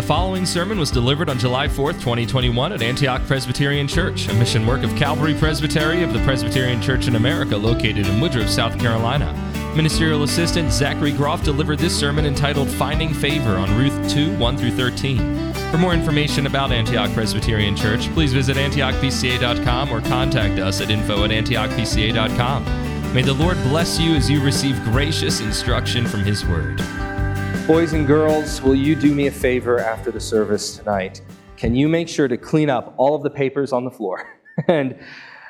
The following sermon was delivered on July 4th, 2021 at Antioch Presbyterian Church, a mission work of Calvary Presbytery of the Presbyterian Church in America located in Woodruff, South Carolina. Ministerial assistant Zachary Groff delivered this sermon entitled Finding Favor on Ruth 2 1 through 13. For more information about Antioch Presbyterian Church, please visit antiochpca.com or contact us at info at antiochpca.com. May the Lord bless you as you receive gracious instruction from His Word. Boys and girls, will you do me a favor after the service tonight? Can you make sure to clean up all of the papers on the floor and,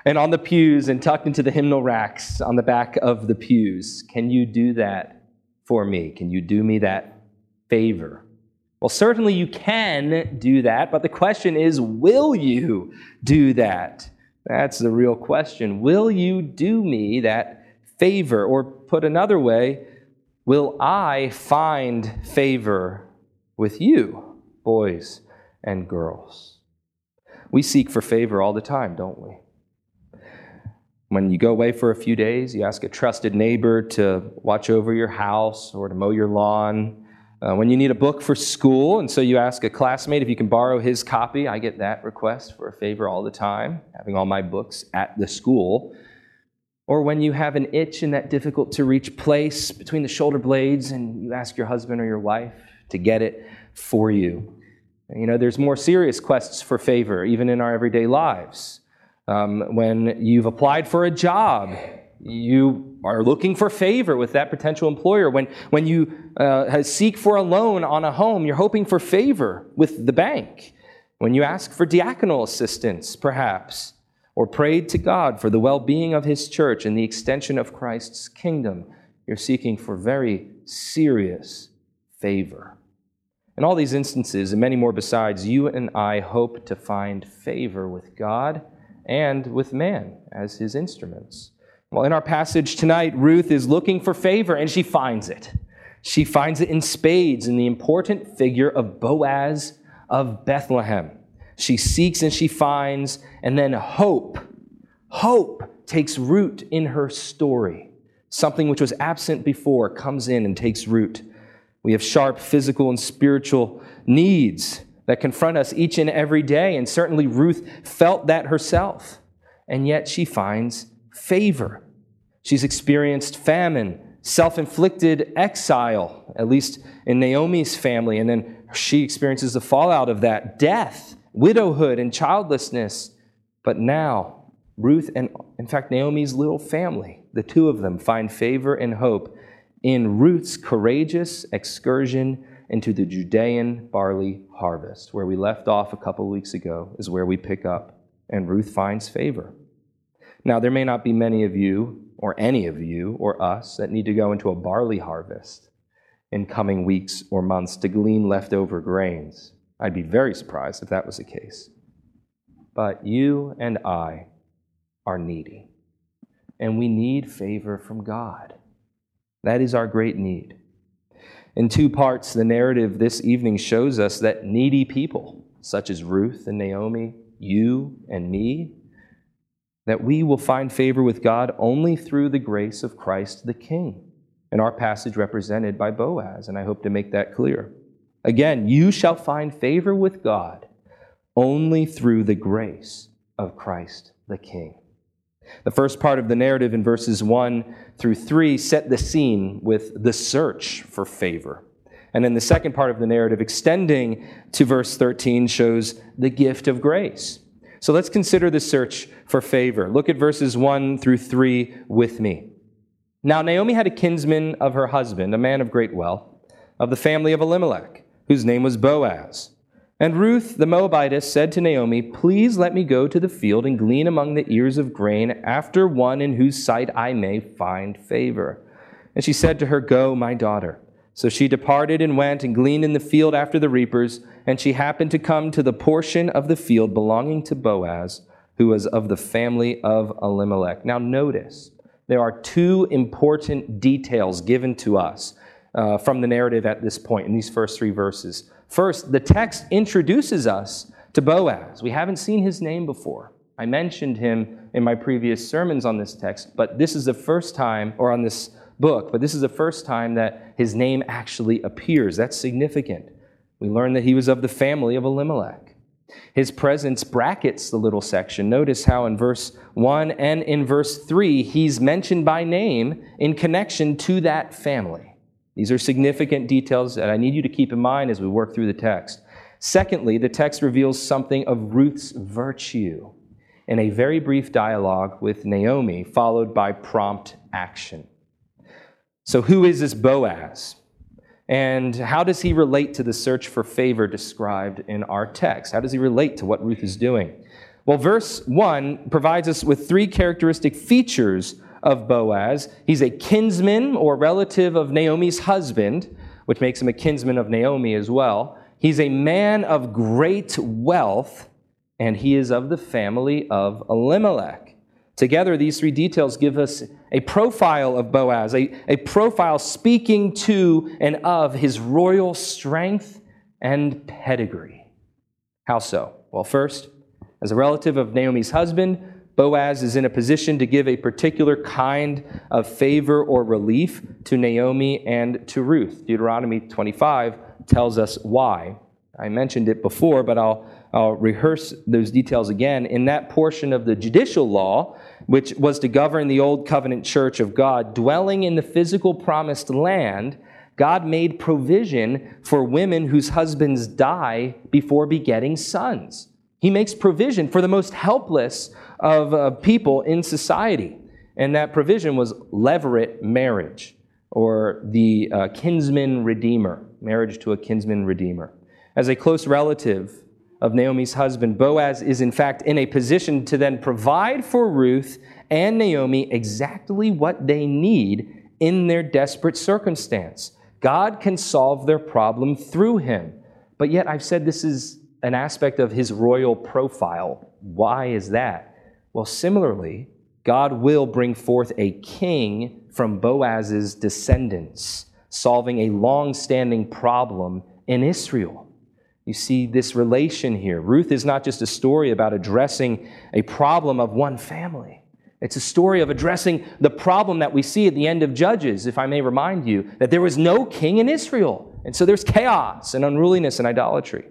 and on the pews and tucked into the hymnal racks on the back of the pews? Can you do that for me? Can you do me that favor? Well, certainly you can do that, but the question is will you do that? That's the real question. Will you do me that favor? Or put another way, Will I find favor with you, boys and girls? We seek for favor all the time, don't we? When you go away for a few days, you ask a trusted neighbor to watch over your house or to mow your lawn. Uh, when you need a book for school, and so you ask a classmate if you can borrow his copy, I get that request for a favor all the time, having all my books at the school or when you have an itch in that difficult to reach place between the shoulder blades and you ask your husband or your wife to get it for you. You know, there's more serious quests for favor, even in our everyday lives. Um, when you've applied for a job, you are looking for favor with that potential employer. When, when you uh, seek for a loan on a home, you're hoping for favor with the bank. When you ask for diaconal assistance, perhaps, or prayed to God for the well being of His church and the extension of Christ's kingdom, you're seeking for very serious favor. In all these instances, and many more besides, you and I hope to find favor with God and with man as His instruments. Well, in our passage tonight, Ruth is looking for favor and she finds it. She finds it in spades in the important figure of Boaz of Bethlehem. She seeks and she finds, and then hope, hope takes root in her story. Something which was absent before comes in and takes root. We have sharp physical and spiritual needs that confront us each and every day, and certainly Ruth felt that herself. And yet she finds favor. She's experienced famine, self inflicted exile, at least in Naomi's family, and then she experiences the fallout of that death widowhood and childlessness. But now, Ruth and, in fact, Naomi's little family, the two of them, find favor and hope in Ruth's courageous excursion into the Judean barley harvest. Where we left off a couple of weeks ago is where we pick up, and Ruth finds favor. Now, there may not be many of you, or any of you, or us, that need to go into a barley harvest in coming weeks or months to glean leftover grains. I'd be very surprised if that was the case. But you and I are needy, and we need favor from God. That is our great need. In two parts, the narrative this evening shows us that needy people, such as Ruth and Naomi, you and me, that we will find favor with God only through the grace of Christ the King. In our passage, represented by Boaz, and I hope to make that clear. Again, you shall find favor with God only through the grace of Christ the King. The first part of the narrative in verses 1 through 3 set the scene with the search for favor. And then the second part of the narrative, extending to verse 13, shows the gift of grace. So let's consider the search for favor. Look at verses 1 through 3 with me. Now, Naomi had a kinsman of her husband, a man of great wealth, of the family of Elimelech whose name was Boaz. And Ruth the Moabitess said to Naomi, Please let me go to the field and glean among the ears of grain after one in whose sight I may find favor. And she said to her, Go, my daughter. So she departed and went and gleaned in the field after the reapers, and she happened to come to the portion of the field belonging to Boaz, who was of the family of Elimelech. Now notice, there are two important details given to us uh, from the narrative at this point in these first three verses. First, the text introduces us to Boaz. We haven't seen his name before. I mentioned him in my previous sermons on this text, but this is the first time, or on this book, but this is the first time that his name actually appears. That's significant. We learn that he was of the family of Elimelech. His presence brackets the little section. Notice how in verse 1 and in verse 3, he's mentioned by name in connection to that family. These are significant details that I need you to keep in mind as we work through the text. Secondly, the text reveals something of Ruth's virtue in a very brief dialogue with Naomi, followed by prompt action. So, who is this Boaz? And how does he relate to the search for favor described in our text? How does he relate to what Ruth is doing? Well, verse 1 provides us with three characteristic features of Boaz. He's a kinsman or relative of Naomi's husband, which makes him a kinsman of Naomi as well. He's a man of great wealth, and he is of the family of Elimelech. Together, these three details give us a profile of Boaz, a, a profile speaking to and of his royal strength and pedigree. How so? Well, first, as a relative of Naomi's husband, Boaz is in a position to give a particular kind of favor or relief to Naomi and to Ruth. Deuteronomy 25 tells us why. I mentioned it before, but I'll, I'll rehearse those details again. In that portion of the judicial law, which was to govern the old covenant church of God, dwelling in the physical promised land, God made provision for women whose husbands die before begetting sons. He makes provision for the most helpless of uh, people in society. And that provision was levirate marriage, or the uh, kinsman redeemer, marriage to a kinsman redeemer. As a close relative of Naomi's husband, Boaz is in fact in a position to then provide for Ruth and Naomi exactly what they need in their desperate circumstance. God can solve their problem through him. But yet, I've said this is an aspect of his royal profile. Why is that? Well, similarly, God will bring forth a king from Boaz's descendants, solving a long standing problem in Israel. You see this relation here. Ruth is not just a story about addressing a problem of one family. It's a story of addressing the problem that we see at the end of Judges, if I may remind you, that there was no king in Israel. And so there's chaos and unruliness and idolatry.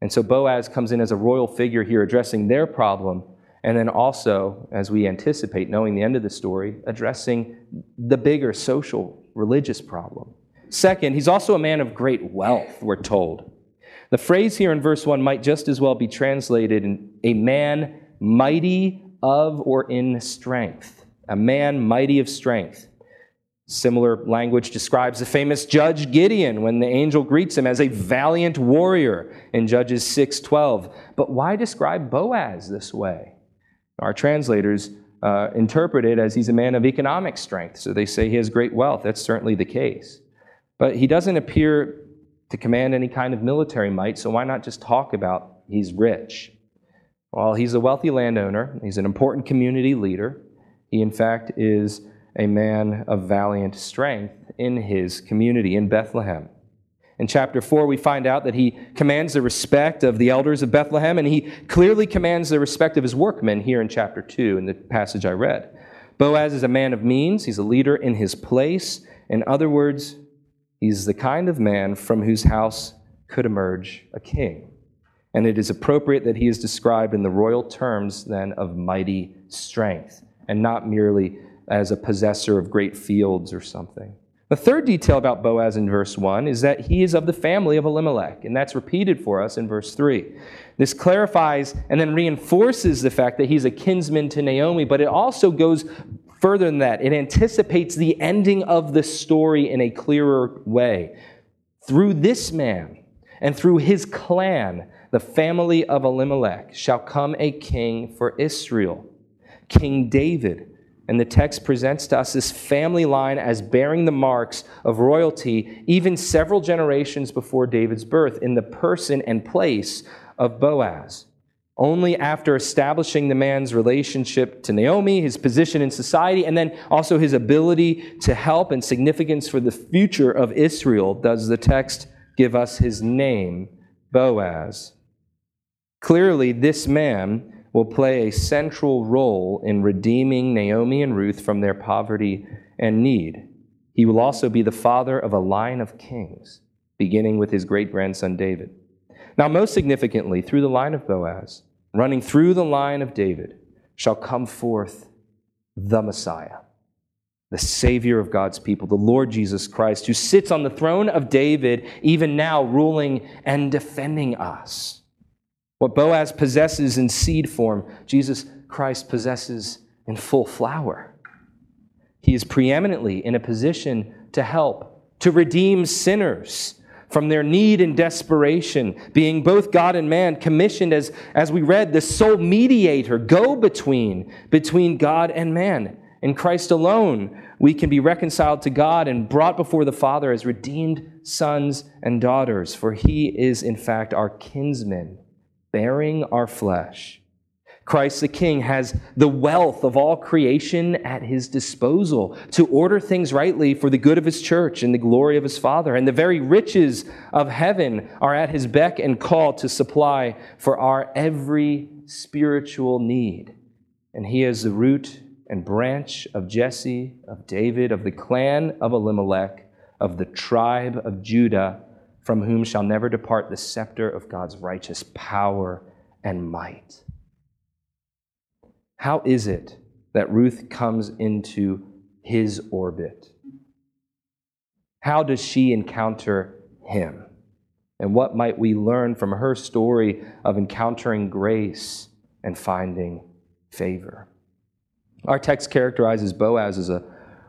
And so Boaz comes in as a royal figure here addressing their problem, and then also, as we anticipate, knowing the end of the story, addressing the bigger social, religious problem. Second, he's also a man of great wealth, we're told. The phrase here in verse 1 might just as well be translated in a man mighty of or in strength. A man mighty of strength. Similar language describes the famous judge Gideon when the angel greets him as a valiant warrior in Judges 6:12. But why describe Boaz this way? Our translators uh, interpret it as he's a man of economic strength, so they say he has great wealth. That's certainly the case. But he doesn't appear to command any kind of military might, so why not just talk about he's rich? Well, he's a wealthy landowner, he's an important community leader. He, in fact, is a man of valiant strength in his community in Bethlehem. In chapter 4, we find out that he commands the respect of the elders of Bethlehem, and he clearly commands the respect of his workmen here in chapter 2 in the passage I read. Boaz is a man of means, he's a leader in his place. In other words, He's the kind of man from whose house could emerge a king. And it is appropriate that he is described in the royal terms then of mighty strength, and not merely as a possessor of great fields or something. The third detail about Boaz in verse 1 is that he is of the family of Elimelech, and that's repeated for us in verse 3. This clarifies and then reinforces the fact that he's a kinsman to Naomi, but it also goes Further than that, it anticipates the ending of the story in a clearer way. Through this man and through his clan, the family of Elimelech, shall come a king for Israel, King David. And the text presents to us this family line as bearing the marks of royalty even several generations before David's birth in the person and place of Boaz. Only after establishing the man's relationship to Naomi, his position in society, and then also his ability to help and significance for the future of Israel does the text give us his name, Boaz. Clearly, this man will play a central role in redeeming Naomi and Ruth from their poverty and need. He will also be the father of a line of kings. beginning with his great grandson David. Now, most significantly, through the line of Boaz, running through the line of David, shall come forth the Messiah, the Savior of God's people, the Lord Jesus Christ, who sits on the throne of David, even now ruling and defending us. What Boaz possesses in seed form, Jesus Christ possesses in full flower. He is preeminently in a position to help, to redeem sinners from their need and desperation, being both God and man, commissioned as, as we read, the sole mediator, go between, between God and man. In Christ alone, we can be reconciled to God and brought before the Father as redeemed sons and daughters, for he is, in fact, our kinsman, bearing our flesh. Christ the King has the wealth of all creation at his disposal to order things rightly for the good of his church and the glory of his Father. And the very riches of heaven are at his beck and call to supply for our every spiritual need. And he is the root and branch of Jesse, of David, of the clan of Elimelech, of the tribe of Judah, from whom shall never depart the scepter of God's righteous power and might. How is it that Ruth comes into his orbit? How does she encounter him? And what might we learn from her story of encountering grace and finding favor? Our text characterizes Boaz as a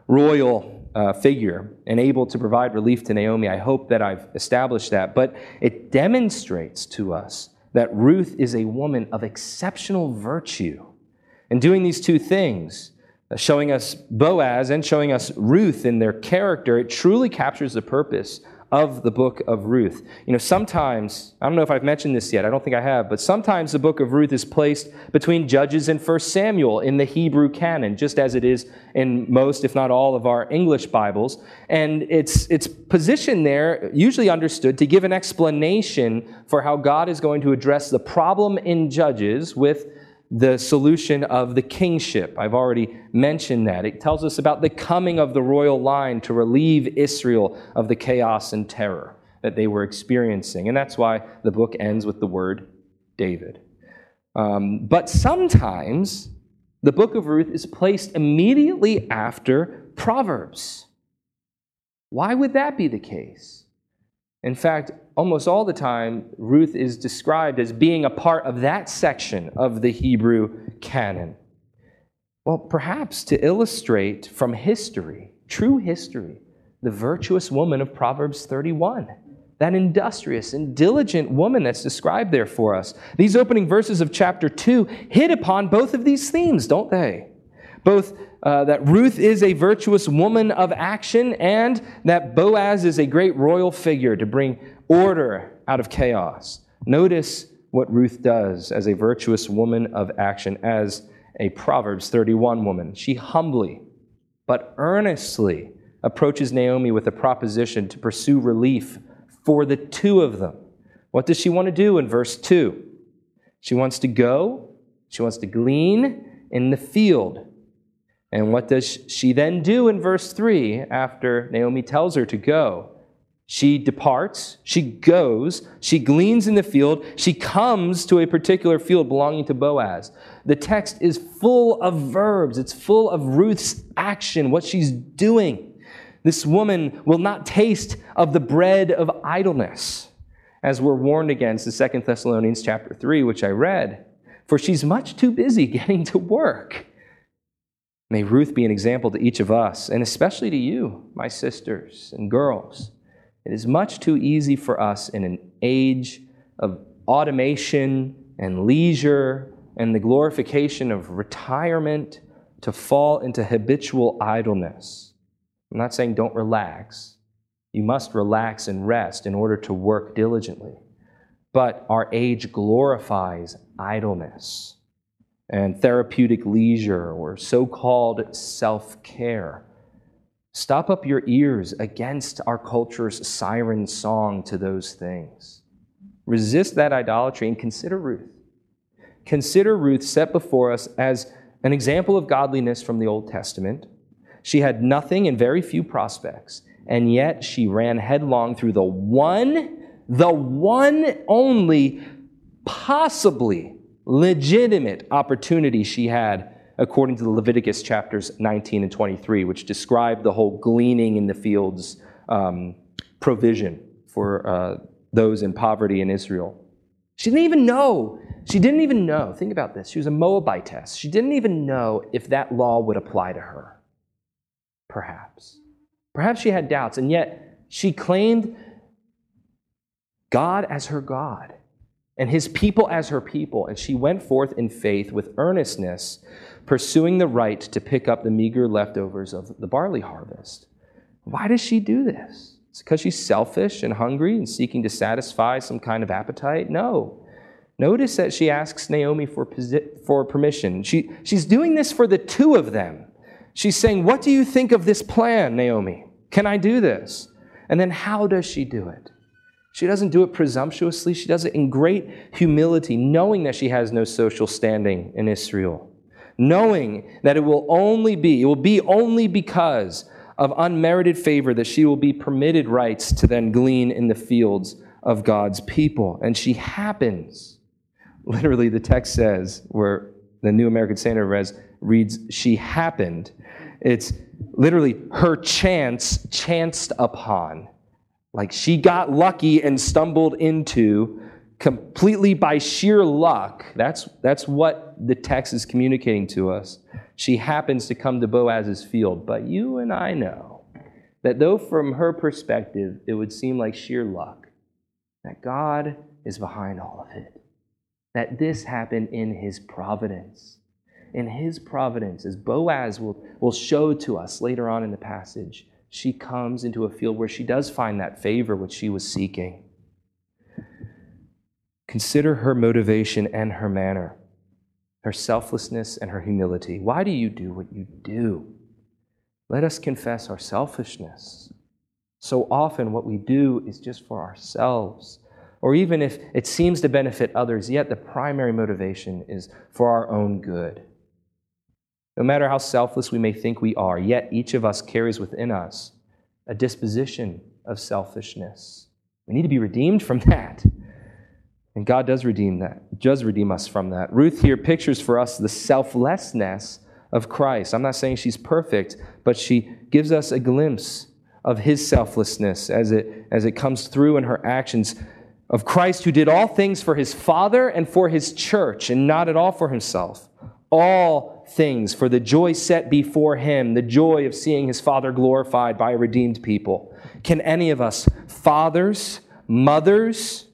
royal uh, figure and able to provide relief to Naomi. I hope that I've established that. But it demonstrates to us that Ruth is a woman of exceptional virtue and doing these two things, uh, showing us Boaz and showing us Ruth in their character, it truly captures the purpose of the book of Ruth. You know, sometimes, I don't know if I've mentioned this yet, I don't think I have, but sometimes the book of Ruth is placed between Judges and 1 Samuel in the Hebrew canon, just as it is in most, if not all, of our English Bibles. And it's, it's positioned there, usually understood, to give an explanation for how God is going to address the problem in Judges with the solution of the kingship. I've already mentioned that. It tells us about the coming of the royal line to relieve Israel of the chaos and terror that they were experiencing. And that's why the book ends with the word David. Um, but sometimes the book of Ruth is placed immediately after Proverbs. Why would that be the case? In fact, almost all the time, Ruth is described as being a part of that section of the Hebrew canon. Well, perhaps to illustrate from history, true history, the virtuous woman of Proverbs 31, that industrious and diligent woman that's described there for us. These opening verses of chapter 2 hit upon both of these themes, don't they? Both uh, that Ruth is a virtuous woman of action and that Boaz is a great royal figure to bring order out of chaos. Notice what Ruth does as a virtuous woman of action, as a Proverbs 31 woman. She humbly but earnestly approaches Naomi with a proposition to pursue relief for the two of them. What does she want to do in verse 2? She wants to go, she wants to glean in the field and what does she then do in verse 3 after Naomi tells her to go? She departs, she goes, she gleans in the field, she comes to a particular field belonging to Boaz. The text is full of verbs, it's full of Ruth's action, what she's doing. This woman will not taste of the bread of idleness, as we're warned against in 2 Thessalonians chapter 3, which I read, for she's much too busy getting to work. May Ruth be an example to each of us, and especially to you, my sisters and girls. It is much too easy for us in an age of automation and leisure and the glorification of retirement to fall into habitual idleness. I'm not saying don't relax. You must relax and rest in order to work diligently. But our age glorifies idleness and therapeutic leisure or so called self care. Stop up your ears against our culture's siren song to those things. Resist that idolatry and consider Ruth. Consider Ruth set before us as an example of godliness from the Old Testament. She had nothing and very few prospects, and yet she ran headlong through the one, the one only possibly legitimate opportunity she had according to the Leviticus chapters 19 and 23, which describe the whole gleaning in the fields um, provision for uh, those in poverty in Israel. She didn't even know. She didn't even know. Think about this. She was a Moabitess. She didn't even know if that law would apply to her. Perhaps. Perhaps she had doubts, and yet she claimed God as her God and his people as her people. And she went forth in faith with earnestness, pursuing the right to pick up the meager leftovers of the barley harvest. Why does she do this? It's because she's selfish and hungry and seeking to satisfy some kind of appetite? No. Notice that she asks Naomi for, for permission. She, she's doing this for the two of them. She's saying, What do you think of this plan, Naomi? Can I do this? And then how does she do it? She doesn't do it presumptuously. She does it in great humility, knowing that she has no social standing in Israel, knowing that it will only be, it will be only because of unmerited favor that she will be permitted rights to then glean in the fields of God's people. And she happens, literally, the text says, where the New American Standard reads, she happened. It's literally her chance chanced upon like she got lucky and stumbled into completely by sheer luck. That's, that's what the text is communicating to us. She happens to come to Boaz's field. But you and I know that though from her perspective it would seem like sheer luck, that God is behind all of it. That this happened in his providence. In his providence, as Boaz will, will show to us later on in the passage, she comes into a field where she does find that favor which she was seeking. Consider her motivation and her manner, her selflessness and her humility. Why do you do what you do? Let us confess our selfishness. So often, what we do is just for ourselves, or even if it seems to benefit others, yet the primary motivation is for our own good. No matter how selfless we may think we are, yet each of us carries within us a disposition of selfishness. We need to be redeemed from that. And God does redeem that, does redeem us from that. Ruth here pictures for us the selflessness of Christ. I'm not saying she's perfect, but she gives us a glimpse of his selflessness as it, as it comes through in her actions of Christ who did all things for his Father and for his church and not at all for himself. All things for the joy set before him, the joy of seeing his Father glorified by a redeemed people. Can any of us, fathers, mothers,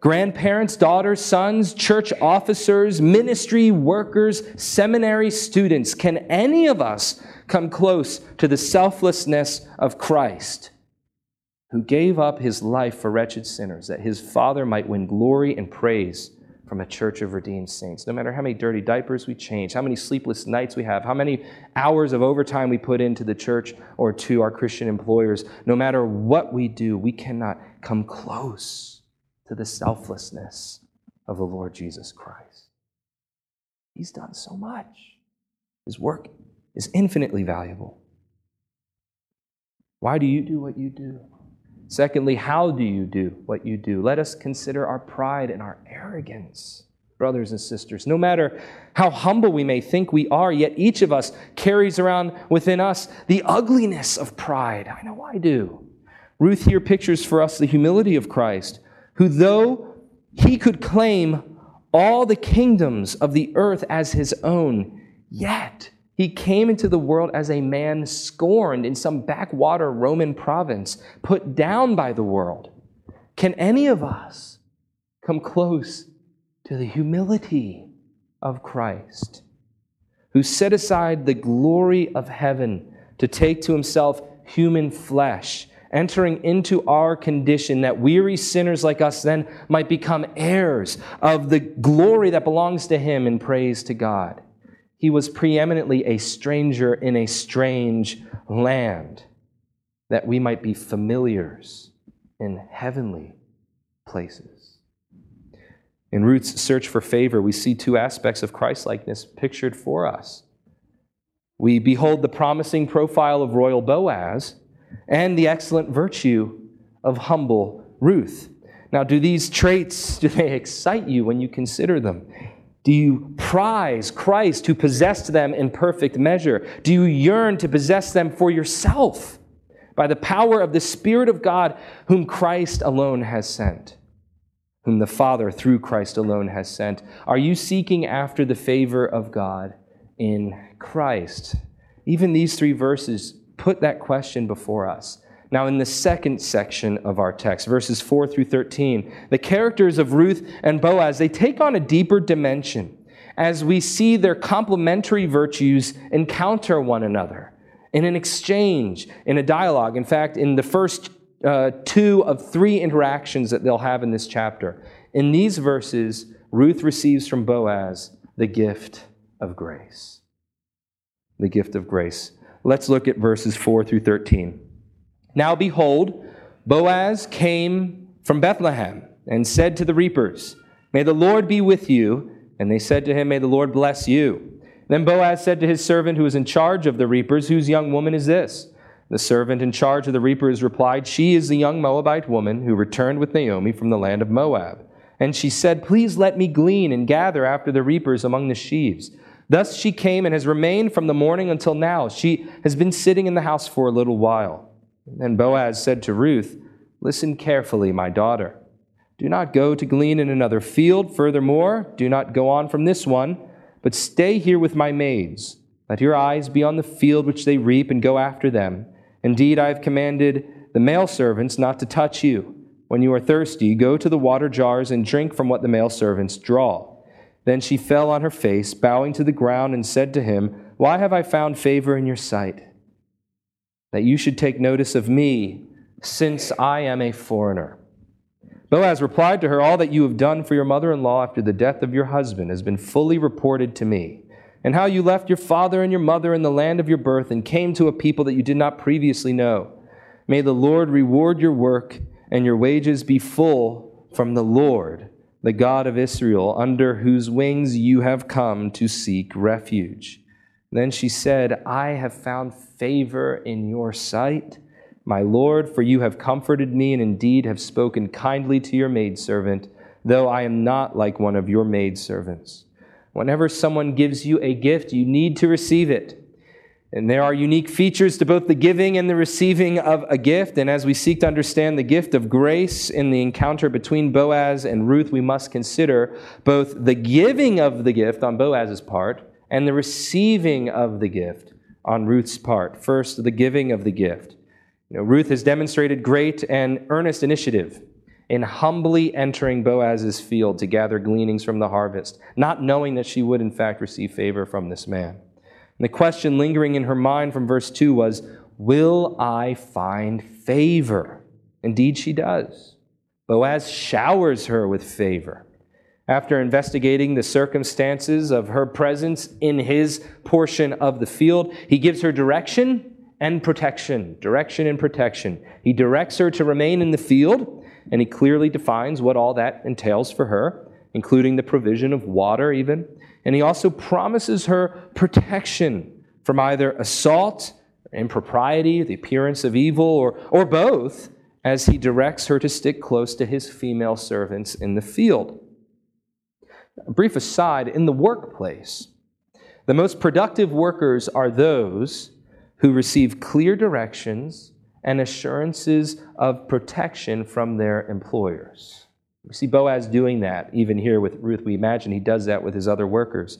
grandparents, daughters, sons, church officers, ministry workers, seminary students, can any of us come close to the selflessness of Christ? Who gave up his life for wretched sinners, that his Father might win glory and praise from a church of redeemed saints. No matter how many dirty diapers we change, how many sleepless nights we have, how many hours of overtime we put into the church or to our Christian employers, no matter what we do, we cannot come close to the selflessness of the Lord Jesus Christ. He's done so much. His work is infinitely valuable. Why do you do what you do? Secondly, how do you do what you do? Let us consider our pride and our arrogance, brothers and sisters. No matter how humble we may think we are, yet each of us carries around within us the ugliness of pride. I know I do. Ruth here pictures for us the humility of Christ, who, though he could claim all the kingdoms of the earth as his own, yet he came into the world as a man scorned in some backwater Roman province, put down by the world. Can any of us come close to the humility of Christ, who set aside the glory of heaven to take to himself human flesh, entering into our condition that weary sinners like us then might become heirs of the glory that belongs to him in praise to God? He was preeminently a stranger in a strange land, that we might be familiars in heavenly places. In Ruth's search for favor, we see two aspects of Christlikeness pictured for us. We behold the promising profile of royal Boaz, and the excellent virtue of humble Ruth. Now, do these traits do they excite you when you consider them? Do you prize Christ who possessed them in perfect measure? Do you yearn to possess them for yourself by the power of the Spirit of God whom Christ alone has sent? Whom the Father through Christ alone has sent. Are you seeking after the favor of God in Christ? Even these three verses put that question before us. Now, in the second section of our text, verses 4 through 13, the characters of Ruth and Boaz, they take on a deeper dimension as we see their complementary virtues encounter one another in an exchange, in a dialogue. In fact, in the first uh, two of three interactions that they'll have in this chapter, in these verses, Ruth receives from Boaz the gift of grace. The gift of grace. Let's look at verses 4 through 13. Now behold, Boaz came from Bethlehem and said to the reapers, May the Lord be with you. And they said to him, May the Lord bless you. Then Boaz said to his servant who was in charge of the reapers, Whose young woman is this? The servant in charge of the reapers replied, She is the young Moabite woman who returned with Naomi from the land of Moab. And she said, Please let me glean and gather after the reapers among the sheaves. Thus she came and has remained from the morning until now. She has been sitting in the house for a little while. And Boaz said to Ruth, Listen carefully, my daughter. Do not go to glean in another field. Furthermore, do not go on from this one, but stay here with my maids. Let your eyes be on the field which they reap, and go after them. Indeed, I have commanded the male servants not to touch you. When you are thirsty, go to the water jars and drink from what the male servants draw. Then she fell on her face, bowing to the ground, and said to him, Why have I found favor in your sight? That you should take notice of me, since I am a foreigner. Boaz replied to her, All that you have done for your mother in law after the death of your husband has been fully reported to me, and how you left your father and your mother in the land of your birth and came to a people that you did not previously know. May the Lord reward your work and your wages be full from the Lord, the God of Israel, under whose wings you have come to seek refuge. Then she said, I have found favor in your sight, my Lord, for you have comforted me and indeed have spoken kindly to your maidservant, though I am not like one of your maidservants. Whenever someone gives you a gift, you need to receive it. And there are unique features to both the giving and the receiving of a gift. And as we seek to understand the gift of grace in the encounter between Boaz and Ruth, we must consider both the giving of the gift on Boaz's part and the receiving of the gift on Ruth's part. First, the giving of the gift. You know, Ruth has demonstrated great and earnest initiative in humbly entering Boaz's field to gather gleanings from the harvest, not knowing that she would in fact receive favor from this man. And the question lingering in her mind from verse 2 was, Will I find favor? Indeed, she does. Boaz showers her with favor. After investigating the circumstances of her presence in his portion of the field, he gives her direction and protection. Direction and protection. He directs her to remain in the field, and he clearly defines what all that entails for her, including the provision of water, even. And he also promises her protection from either assault, impropriety, the appearance of evil, or, or both, as he directs her to stick close to his female servants in the field. A brief aside in the workplace, the most productive workers are those who receive clear directions and assurances of protection from their employers. We see Boaz doing that even here with Ruth. We imagine he does that with his other workers.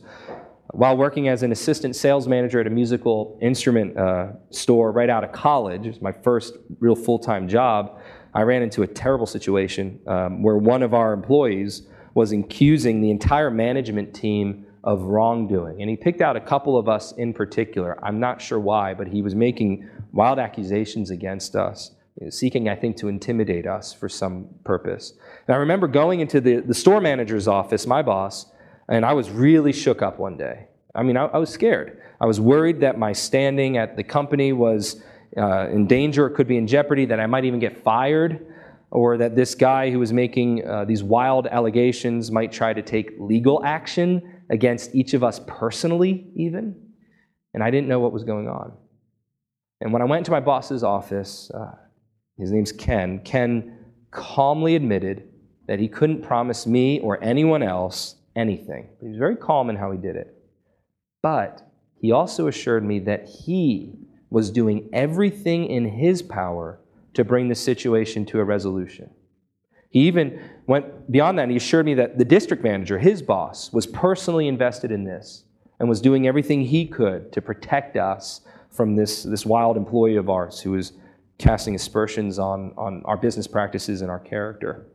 While working as an assistant sales manager at a musical instrument uh, store right out of college, it was my first real full time job, I ran into a terrible situation um, where one of our employees was accusing the entire management team of wrongdoing. And he picked out a couple of us in particular. I'm not sure why, but he was making wild accusations against us, seeking, I think, to intimidate us for some purpose. And I remember going into the, the store manager's office, my boss, and I was really shook up one day. I mean, I, I was scared. I was worried that my standing at the company was uh, in danger or could be in jeopardy, that I might even get fired or that this guy who was making uh, these wild allegations might try to take legal action against each of us personally, even. And I didn't know what was going on. And when I went to my boss's office, uh, his name's Ken, Ken calmly admitted that he couldn't promise me or anyone else anything. He was very calm in how he did it. But he also assured me that he was doing everything in his power to bring the situation to a resolution. He even went beyond that and he assured me that the district manager, his boss, was personally invested in this and was doing everything he could to protect us from this, this wild employee of ours who was casting aspersions on, on our business practices and our character.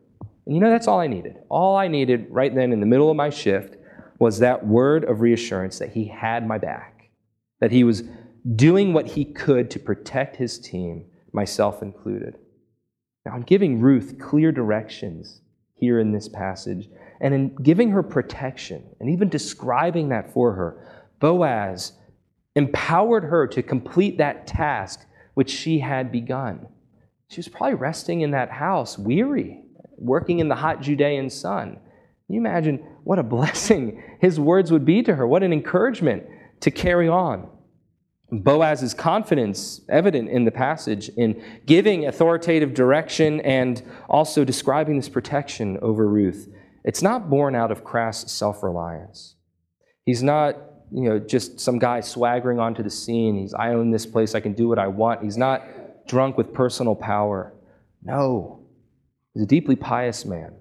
And you know, that's all I needed. All I needed right then in the middle of my shift was that word of reassurance that he had my back, that he was doing what he could to protect his team, myself included. Now, I'm giving Ruth clear directions here in this passage. And in giving her protection and even describing that for her, Boaz empowered her to complete that task which she had begun. She was probably resting in that house, weary, working in the hot Judean sun. Can you imagine what a blessing his words would be to her? What an encouragement to carry on. Boaz's confidence, evident in the passage, in giving authoritative direction and also describing this protection over Ruth. It's not born out of crass self reliance. He's not, you know, just some guy swaggering onto the scene. He's, I own this place, I can do what I want. He's not drunk with personal power. No, he's a deeply pious man.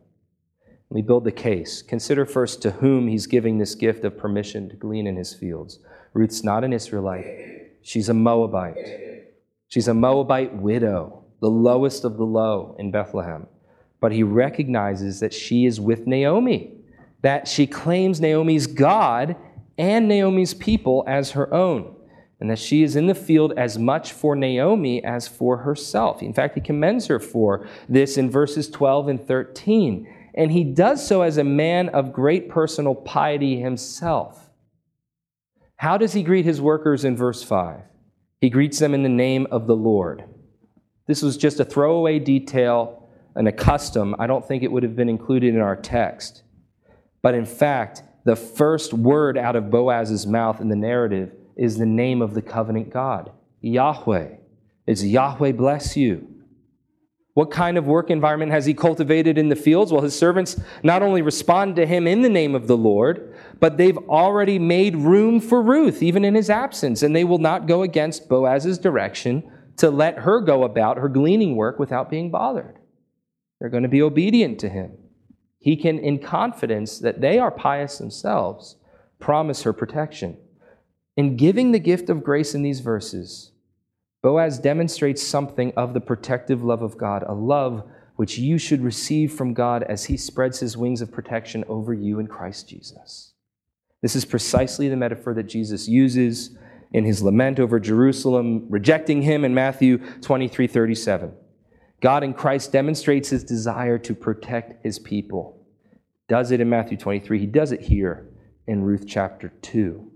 Let me build the case. Consider first to whom he's giving this gift of permission to glean in his fields. Ruth's not an Israelite. She's a Moabite. She's a Moabite widow, the lowest of the low in Bethlehem. But he recognizes that she is with Naomi, that she claims Naomi's God and Naomi's people as her own, and that she is in the field as much for Naomi as for herself. In fact, he commends her for this in verses 12 and 13. And he does so as a man of great personal piety himself. How does he greet his workers in verse 5? He greets them in the name of the Lord. This was just a throwaway detail and a custom. I don't think it would have been included in our text. But in fact, the first word out of Boaz's mouth in the narrative is the name of the covenant God, Yahweh. It's Yahweh bless you. What kind of work environment has he cultivated in the fields? Well, his servants not only respond to him in the name of the Lord, but they've already made room for Ruth, even in his absence, and they will not go against Boaz's direction to let her go about her gleaning work without being bothered. They're going to be obedient to him. He can, in confidence that they are pious themselves, promise her protection. In giving the gift of grace in these verses, Boaz demonstrates something of the protective love of God, a love which you should receive from God as he spreads his wings of protection over you in Christ Jesus. This is precisely the metaphor that Jesus uses in his lament over Jerusalem, rejecting him in Matthew 23 37. God in Christ demonstrates his desire to protect his people. Does it in Matthew 23. He does it here in Ruth chapter 2.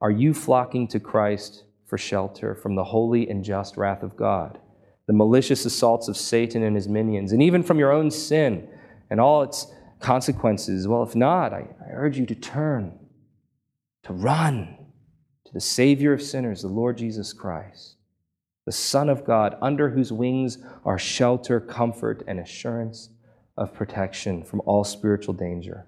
Are you flocking to Christ for shelter from the holy and just wrath of God, the malicious assaults of Satan and his minions, and even from your own sin and all its consequences? Well, if not, I, I urge you to turn, to run to the Savior of sinners, the Lord Jesus Christ, the Son of God, under whose wings are shelter, comfort, and assurance of protection from all spiritual danger.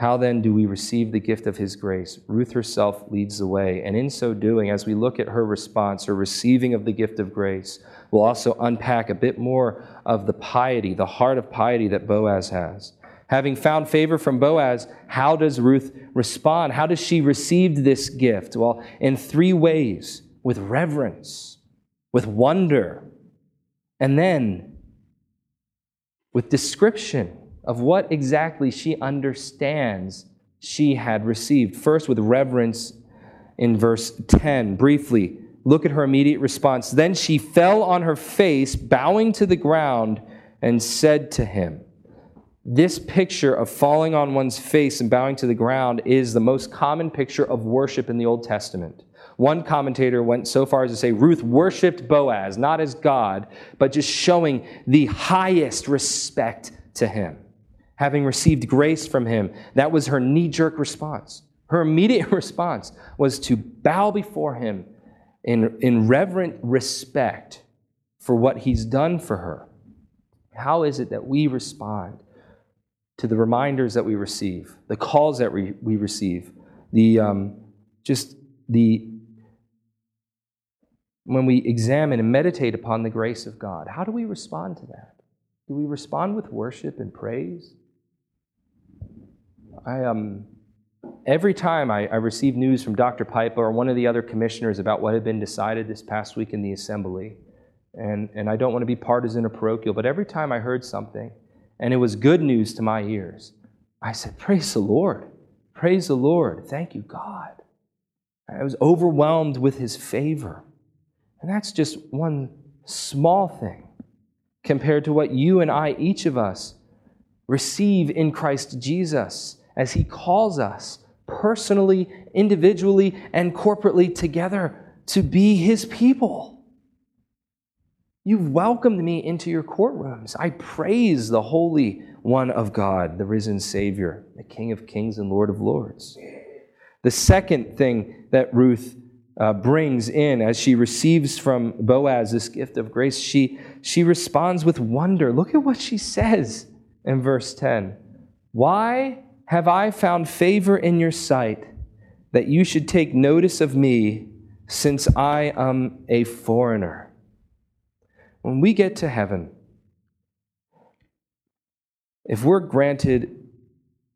How then do we receive the gift of his grace? Ruth herself leads the way. And in so doing, as we look at her response, her receiving of the gift of grace, we'll also unpack a bit more of the piety, the heart of piety that Boaz has. Having found favor from Boaz, how does Ruth respond? How does she receive this gift? Well, in three ways with reverence, with wonder, and then with description of what exactly she understands she had received. First, with reverence in verse 10, briefly, look at her immediate response. Then she fell on her face, bowing to the ground, and said to him, This picture of falling on one's face and bowing to the ground is the most common picture of worship in the Old Testament. One commentator went so far as to say Ruth worshiped Boaz, not as God, but just showing the highest respect to him having received grace from him. That was her knee jerk response. Her immediate response was to bow before him in, in reverent respect for what he's done for her, how is it that we respond to the reminders that we receive, the calls that we, we receive, the um, just the when we examine and meditate upon the grace of God, how do we respond to that? Do we respond with worship and praise? I um, every time I, I receive news from Dr. Piper or one of the other commissioners about what had been decided this past week in the assembly, and, and I don't want to be partisan or parochial, but every time I heard something and it was good news to my ears, I said, Praise the Lord. Praise the Lord. Thank you, God. I was overwhelmed with his favor. And that's just one small thing compared to what you and I, each of us, receive in Christ Jesus as he calls us personally, individually, and corporately together to be his people. You've welcomed me into your courtrooms. I praise the Holy One of God, the risen Savior, the King of kings and Lord of lords. The second thing that Ruth uh, brings in as she receives from Boaz this gift of grace, she, she responds with wonder. Look at what she says in verse 10. Why have I found favor in your sight that you should take notice of me since I am a foreigner? When we get to heaven, if we're granted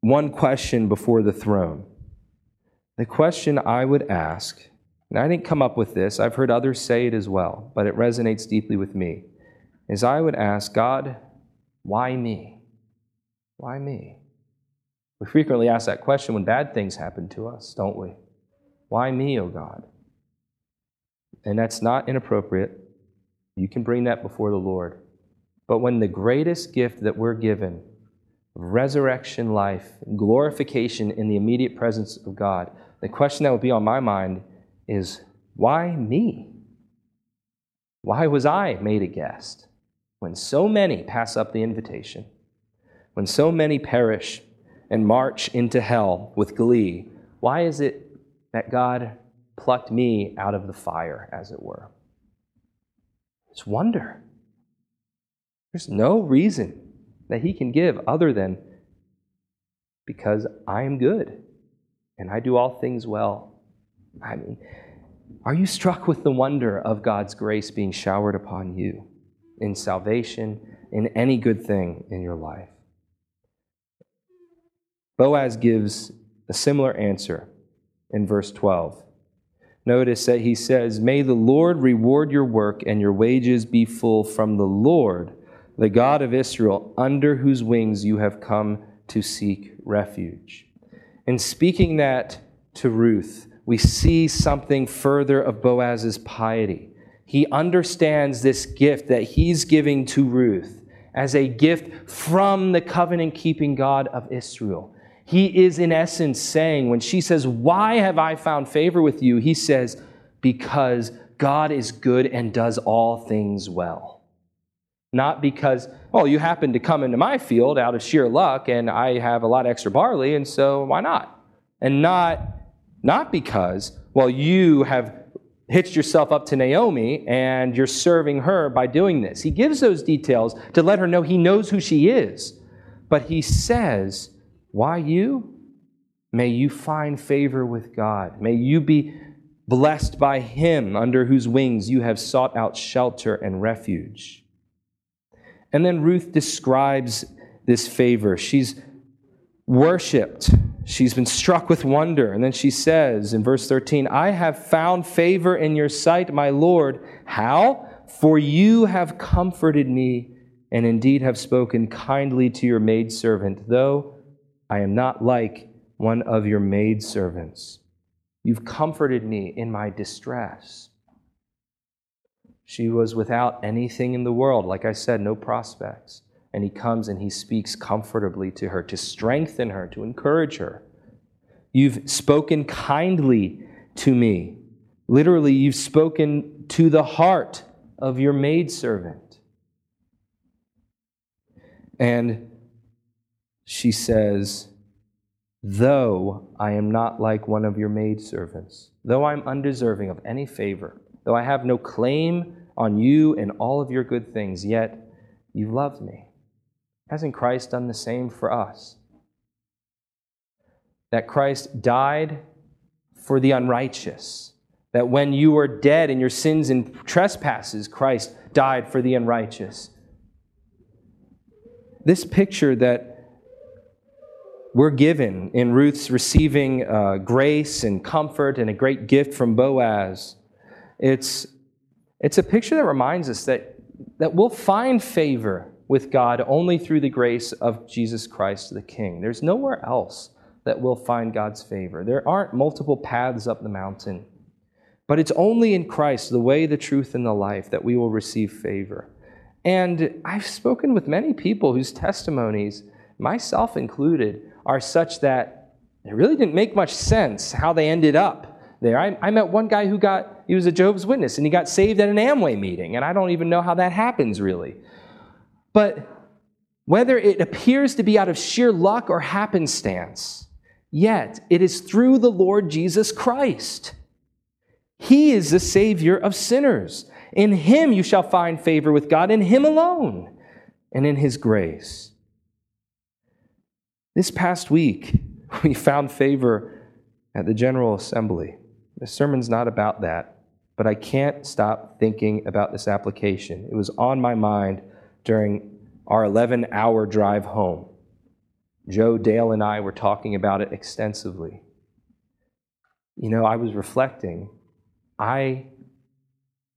one question before the throne, the question I would ask, and I didn't come up with this, I've heard others say it as well, but it resonates deeply with me, is I would ask, God, why me? Why me? We frequently ask that question when bad things happen to us, don't we? Why me, O oh God? And that's not inappropriate. You can bring that before the Lord. But when the greatest gift that we're given, resurrection life, glorification in the immediate presence of God, the question that would be on my mind is why me? Why was I made a guest when so many pass up the invitation? When so many perish and march into hell with glee, why is it that God plucked me out of the fire, as it were? It's wonder. There's no reason that He can give other than because I am good and I do all things well. I mean, are you struck with the wonder of God's grace being showered upon you in salvation, in any good thing in your life? Boaz gives a similar answer in verse 12. Notice that he says, May the Lord reward your work and your wages be full from the Lord, the God of Israel, under whose wings you have come to seek refuge. In speaking that to Ruth, we see something further of Boaz's piety. He understands this gift that he's giving to Ruth as a gift from the covenant keeping God of Israel. He is, in essence, saying, when she says, Why have I found favor with you? He says, Because God is good and does all things well. Not because, well, you happen to come into my field out of sheer luck and I have a lot of extra barley, and so why not? And not, not because, well, you have hitched yourself up to Naomi and you're serving her by doing this. He gives those details to let her know he knows who she is. But he says, why you? May you find favor with God. May you be blessed by Him under whose wings you have sought out shelter and refuge. And then Ruth describes this favor. She's worshiped, she's been struck with wonder. And then she says in verse 13, I have found favor in your sight, my Lord. How? For you have comforted me and indeed have spoken kindly to your maidservant, though I am not like one of your maidservants. You've comforted me in my distress. She was without anything in the world, like I said, no prospects. And he comes and he speaks comfortably to her, to strengthen her, to encourage her. You've spoken kindly to me. Literally, you've spoken to the heart of your maidservant. And she says, Though I am not like one of your maidservants, though I'm undeserving of any favor, though I have no claim on you and all of your good things, yet you loved me. Hasn't Christ done the same for us? That Christ died for the unrighteous. That when you were dead in your sins and trespasses, Christ died for the unrighteous. This picture that we're given in Ruth's receiving uh, grace and comfort and a great gift from Boaz, it's, it's a picture that reminds us that, that we'll find favor with God only through the grace of Jesus Christ the King. There's nowhere else that we'll find God's favor. There aren't multiple paths up the mountain. But it's only in Christ, the way, the truth, and the life, that we will receive favor. And I've spoken with many people whose testimonies, myself included, are such that it really didn't make much sense how they ended up there. I, I, met one guy who got, he was a Job's Witness, and he got saved at an Amway meeting, and I don't even know how that happens really. But whether it appears to be out of sheer luck or happenstance, yet it is through the Lord Jesus Christ. He is the Savior of sinners. In Him you shall find favor with God, in Him alone, and in His grace. This past week, we found favor at the General Assembly. The sermon's not about that, but I can't stop thinking about this application. It was on my mind during our 11 hour drive home. Joe, Dale, and I were talking about it extensively. You know, I was reflecting. I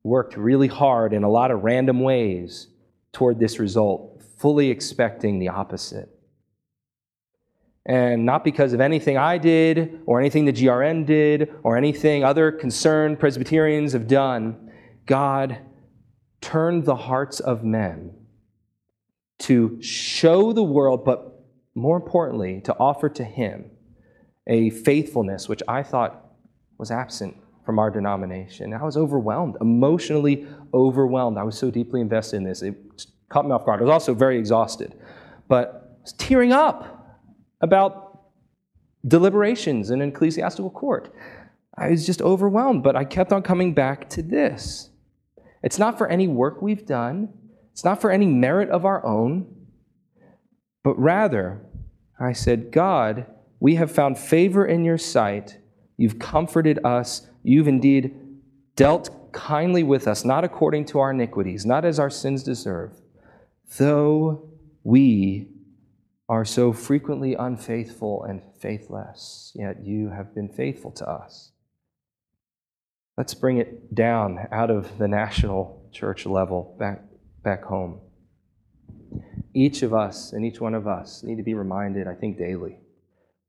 worked really hard in a lot of random ways toward this result, fully expecting the opposite. And not because of anything I did, or anything the GRN did, or anything other concerned Presbyterians have done, God turned the hearts of men to show the world, but more importantly, to offer to Him a faithfulness which I thought was absent from our denomination. I was overwhelmed, emotionally overwhelmed. I was so deeply invested in this. It caught me off guard. I was also very exhausted, but I was tearing up about deliberations in an ecclesiastical court. I was just overwhelmed, but I kept on coming back to this. It's not for any work we've done, it's not for any merit of our own, but rather, I said, God, we have found favor in your sight. You've comforted us. You've indeed dealt kindly with us, not according to our iniquities, not as our sins deserve, though we are so frequently unfaithful and faithless, yet you have been faithful to us. Let's bring it down out of the national church level back back home. Each of us and each one of us need to be reminded, I think, daily,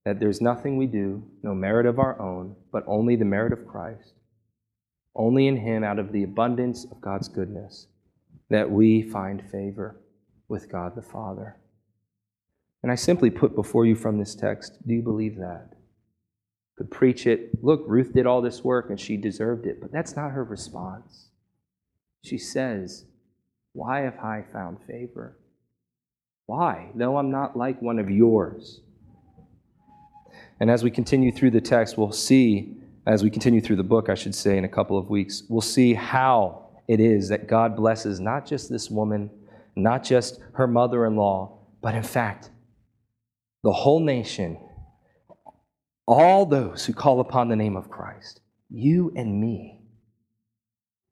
that there's nothing we do, no merit of our own, but only the merit of Christ. Only in Him, out of the abundance of God's goodness, that we find favor with God the Father. And I simply put before you from this text do you believe that? Could preach it. Look, Ruth did all this work and she deserved it, but that's not her response. She says, why have I found favor? Why? Though I'm not like one of yours. And as we continue through the text, we'll see, as we continue through the book, I should say, in a couple of weeks, we'll see how it is that God blesses not just this woman, not just her mother in law, but in fact, the whole nation, all those who call upon the name of Christ, you and me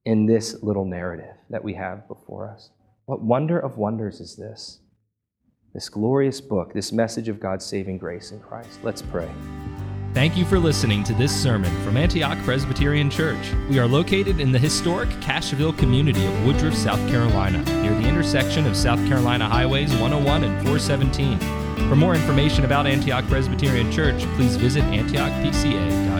in this little narrative that we have before us. What wonder of wonders is this? This glorious book, this message of God's saving grace in Christ. Let's pray. Thank you for listening to this sermon from Antioch Presbyterian Church. We are located in the historic Cashville community of Woodruff, South Carolina, near the intersection of South Carolina Highways 101 and 417. For more information about Antioch Presbyterian Church, please visit antiochpca.com.